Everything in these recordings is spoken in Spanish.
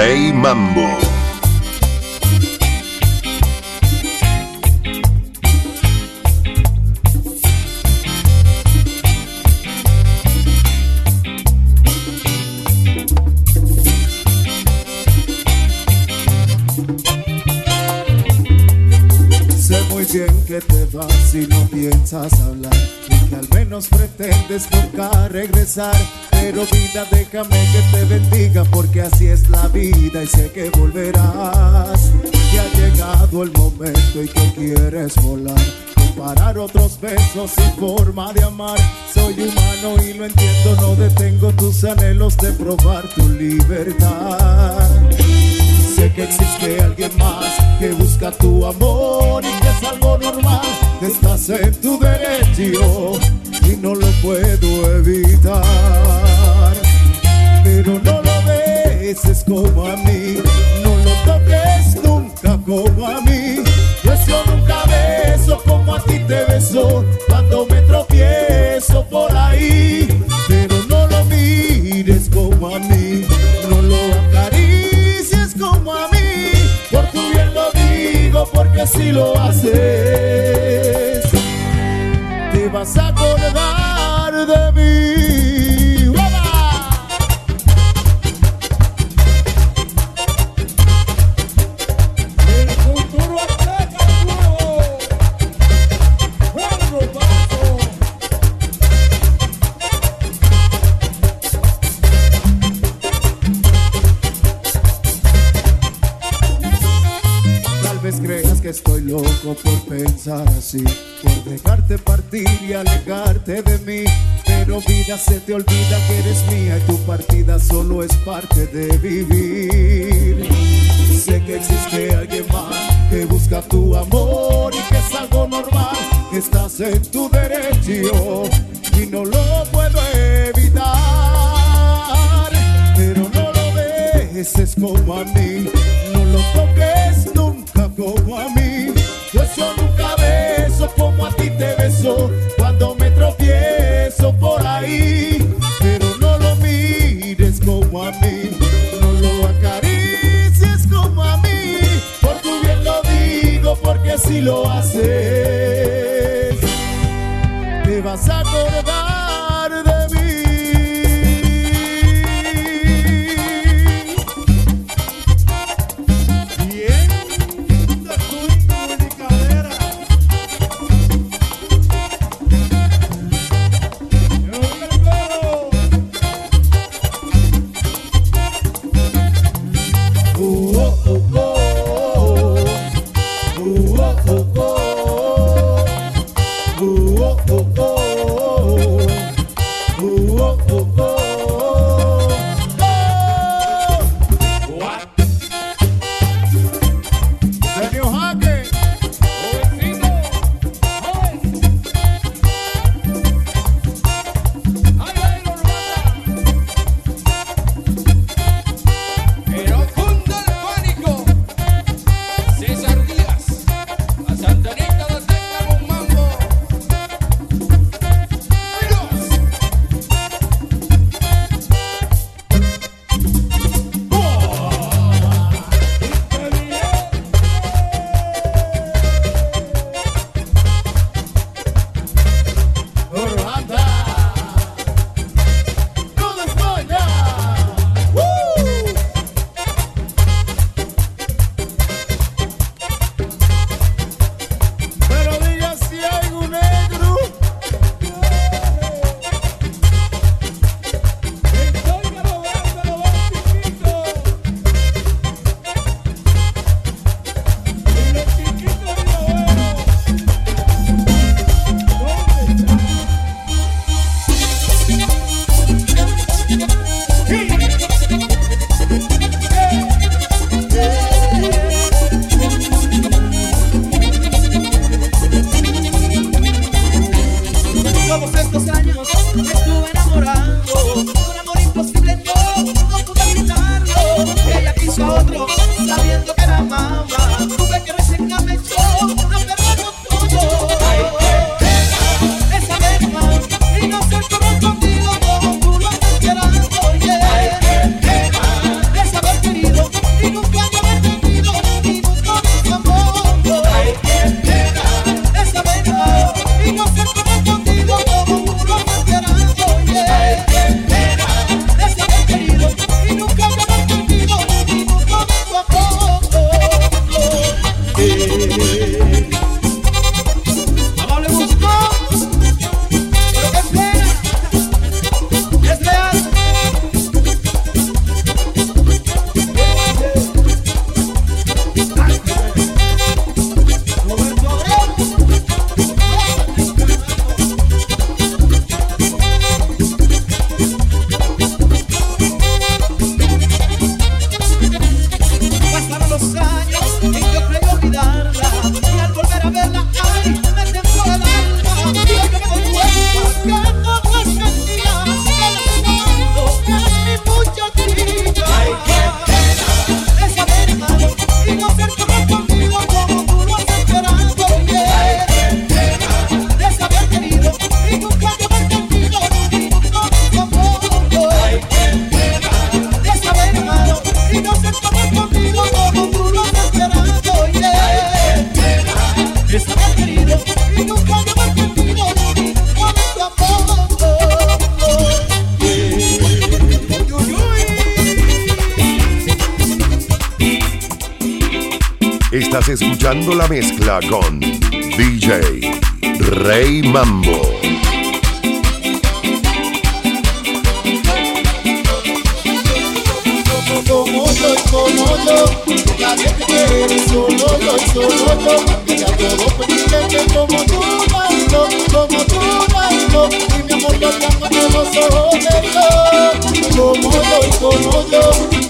Rey Mambo. Sé muy bien que te vas y no piensas hablar que al menos pretendes nunca regresar. Pero vida déjame que te bendiga porque así es la vida y sé que volverás. Que ha llegado el momento y que quieres volar Comparar otros besos sin forma de amar. Soy humano y lo entiendo, no detengo tus anhelos de probar tu libertad Sé que existe alguien más que busca tu amor y que es algo normal. Estás en tu derecho y no lo puedo evitar. Pero no lo beses como a mí, no lo toques nunca como a mí. Pues yo nunca beso como a ti te beso cuando me tropiezo porque si lo haces, te vas a acordar de mí. Dejarte partir y alejarte de mí. Pero vida se te olvida que eres mía y tu partida solo es parte de vivir. Sé que existe alguien más que busca tu amor y que es algo normal. Estás en tu derecho y no lo puedo evitar. Pero no lo beses como a mí, no lo toques nunca como a mí. Yo nunca beso como a ti te cuando me tropiezo por ahí. Pero no lo mires como a mí, no lo acaricies como a mí. Por tu bien lo digo, porque si lo haces, te vas a acordar Estás escuchando la mezcla con DJ Rey Mambo. como yo y como yo Nadie te quiere, solo yo y solo yo Y a todo pedirle que como tú bailo Como tú bailo Y mi amor amo de los ojos de Dios Como yo y como yo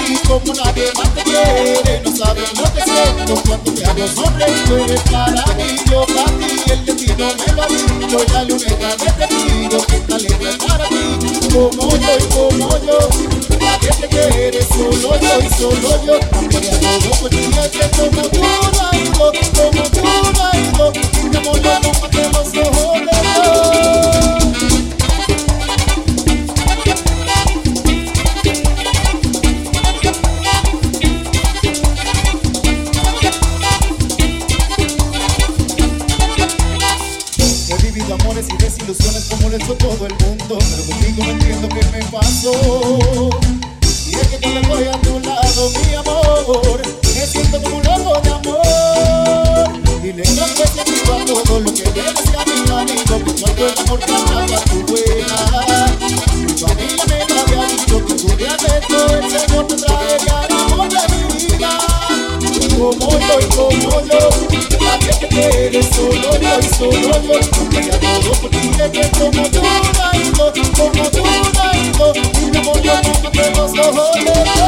como nadie más te quiere. No sabes lo que siento cuando te hago sonreír. Tú eres para mí, yo para ti, el destino me lo ha dicho. Y la luneta me te pido que esta letra es para ti. Como yo y como yo, nadie te quiere, solo yo y solo yo. Cambiaría todo por ti, es que como tú bailo, como tú bailo. Y mi amor, yo no mate los ojos de ha hecho todo el mundo Pero contigo no entiendo qué me pasó. Y es que cuando estoy a tu lado, mi amor Me siento como un loco de amor. Y le encuentro sentido a todo lo que me decía mi amigo Que cuando el amor cantaba tu buena Mi familia me había dicho que me has hecho El Señor te traería el amor de mi vida. Como yo y como yo Quiere solo solo yo Cambiaría todo por ti de que como tú bailo Como tú Y mi amor yo no me los ojos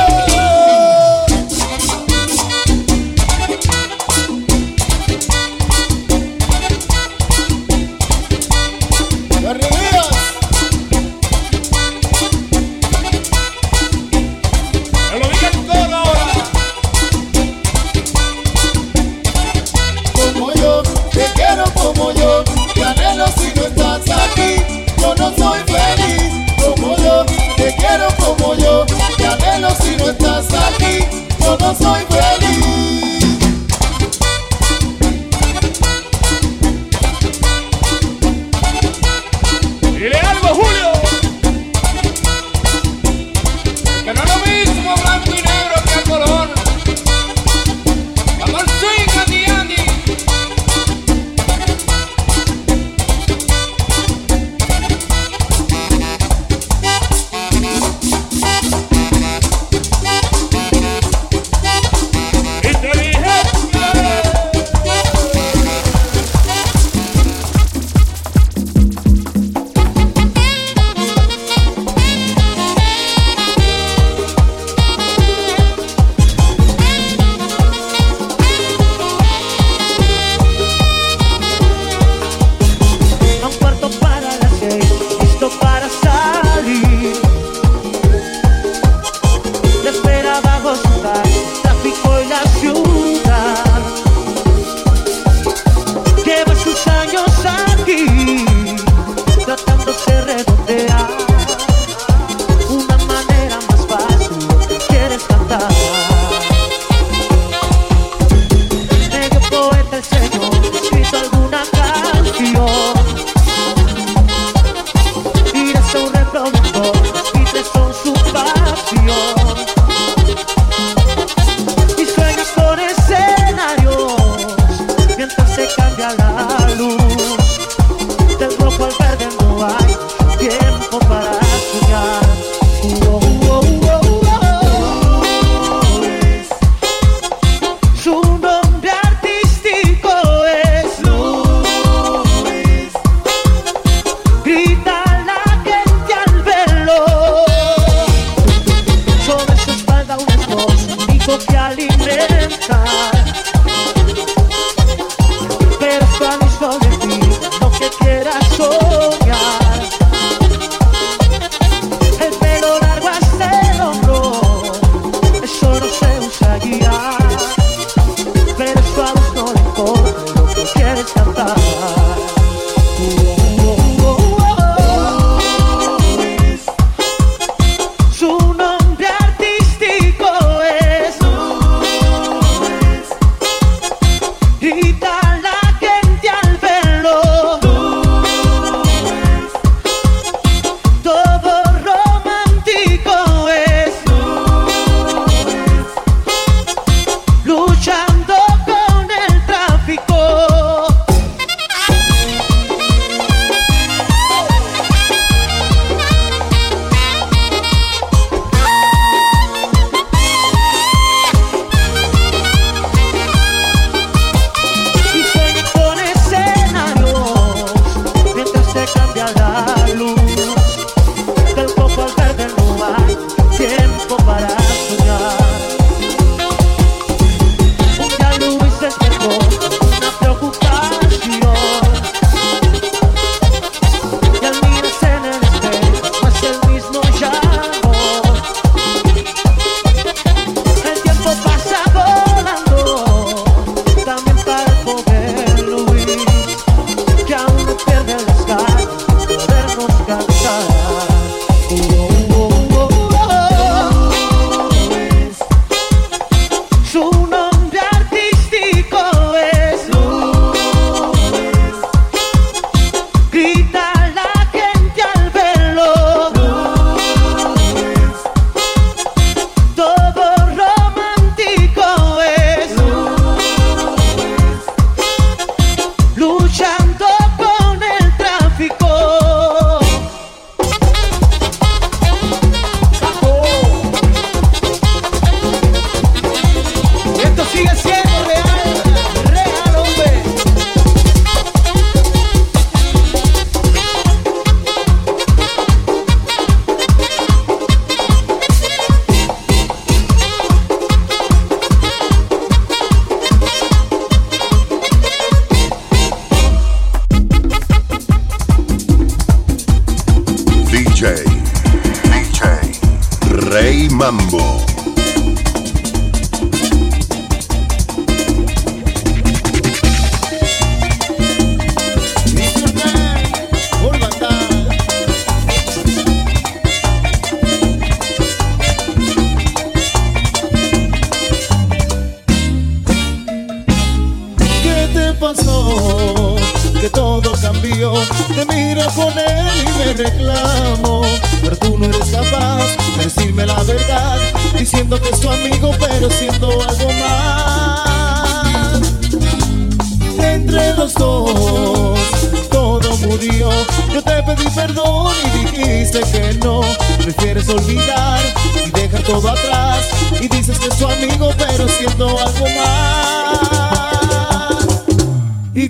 amor y prestó su pasión.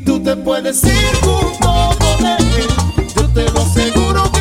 tú te puedes ir junto con él. Yo te lo aseguro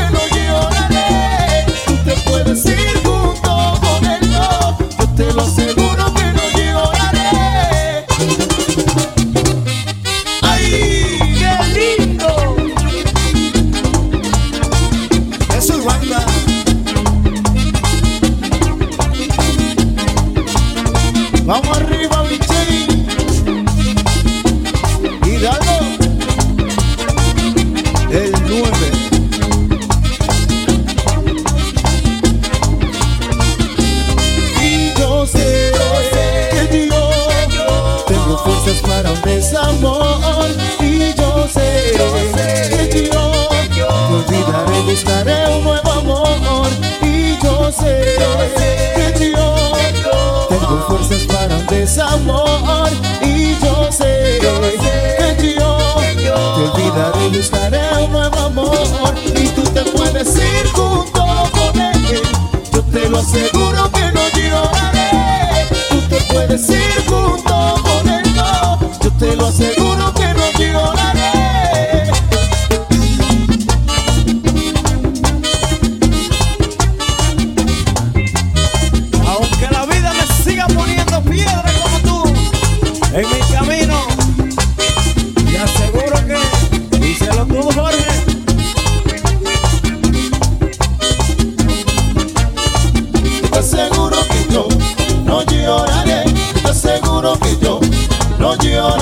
seguro que no lloraré. Tú te puedes ir junto con él, no, yo te lo aseguro. odio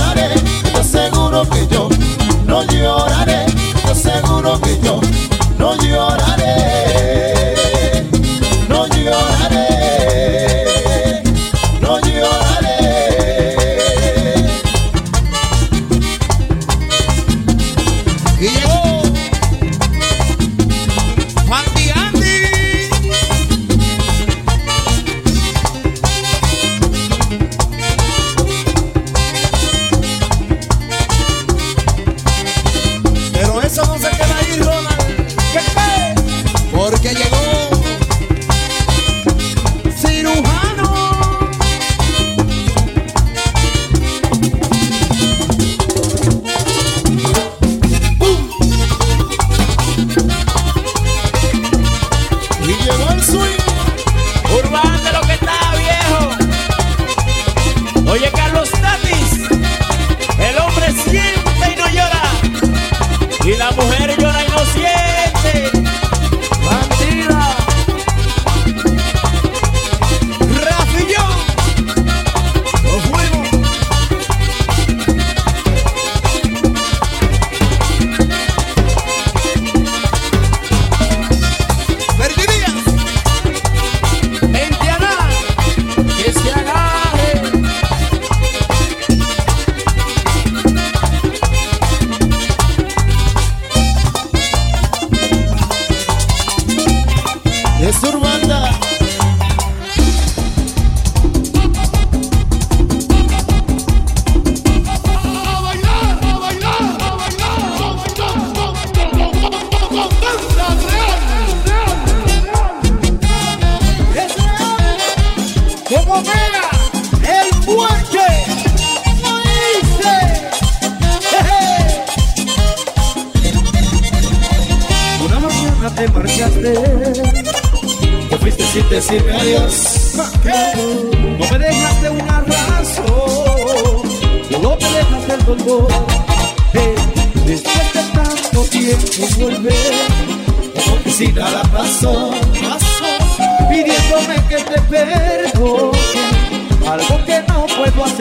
Es.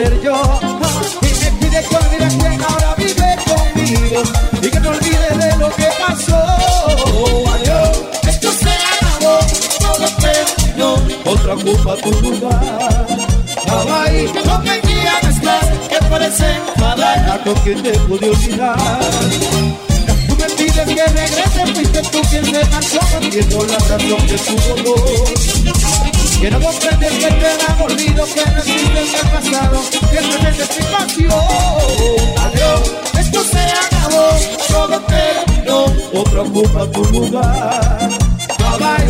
Hacer yo. Y me pide que olvide quien ahora vive conmigo. Y que no olvide de lo que pasó. Adiós. Esto se acabó. Todo terminó. Otra ocupa tu lugar. Ay, no me llames más. Que parece enfadar. Con quien te pude olvidar. Tú me pides que regrese, fuiste tú quien se marchó, la razón de tu dolor. Que no comprendes que te han que no existe el pasado, que no es explicación. Adiós, esto se acabó, todo terminó, otro ocupa tu lugar.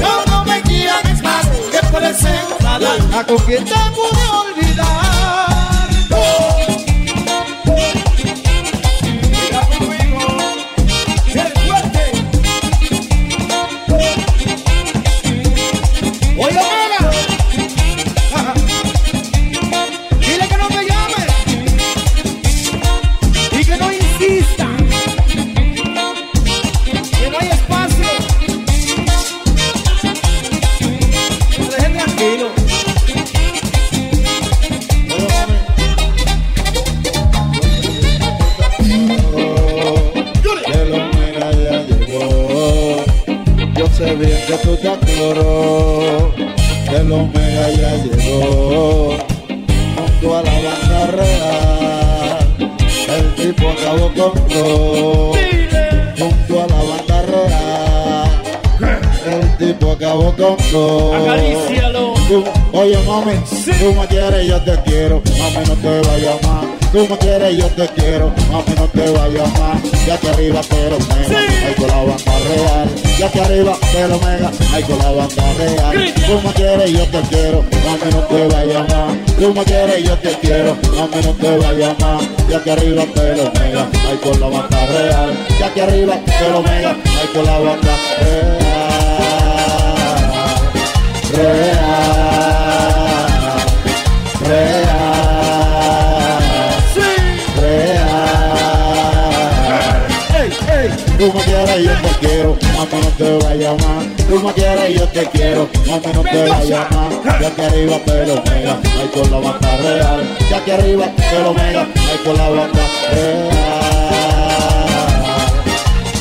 No, no me llames más, que parece enfadar, a con quien te pude olvidar. Tipo acabó con todo. Acarícialo. Tú- oye mami, tú me quieres, yo te quiero, mami no te vayas más. Tú me quieres, yo te quiero, mami no te vayas más. Ya que arriba pero mega, hay con la banda real. Ya que arriba pero mega, hay con la banda real. Tú me quieres, yo te quiero, mami no te vayas más. Tú me quieres, yo te quiero, mami no te vayas más. Ya que arriba pero mega, hay con la banda real. Ya que arriba pero mega, hay con la banda real real, real, real. Ey, ey, tú me quieres, yo te quiero, mami no te vayas más. Tú me quieres, yo te quiero, mami no te vayas más. Ya que arriba pero mega, hay con la banda real. Ya que arriba pero mega, hay con la banda real,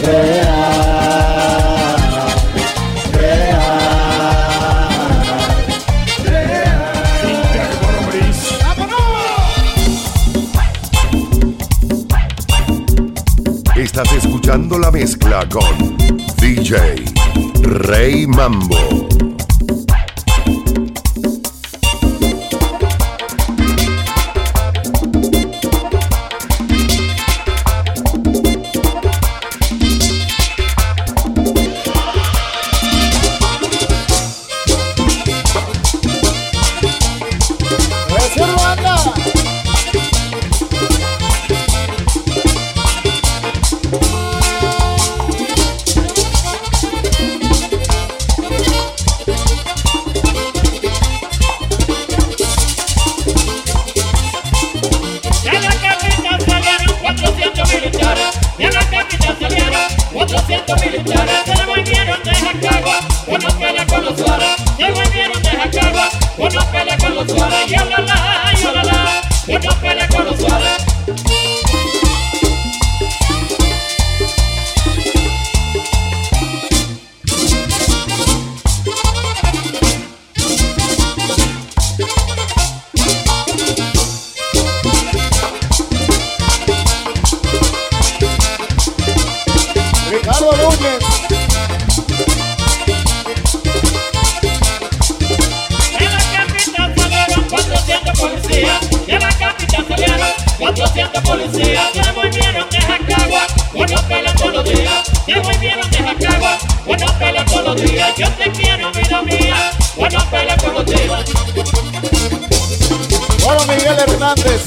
real. escuchando la mezcla con DJ Rey Mambo. 400 policías. Se volvieron de Jacagua, unos pelean todos los días. Se volvieron de Jacagua, unos pelean todos los días. Yo te quiero, vida mía, unos pelean todos los días. Bueno, Miguel Hernández.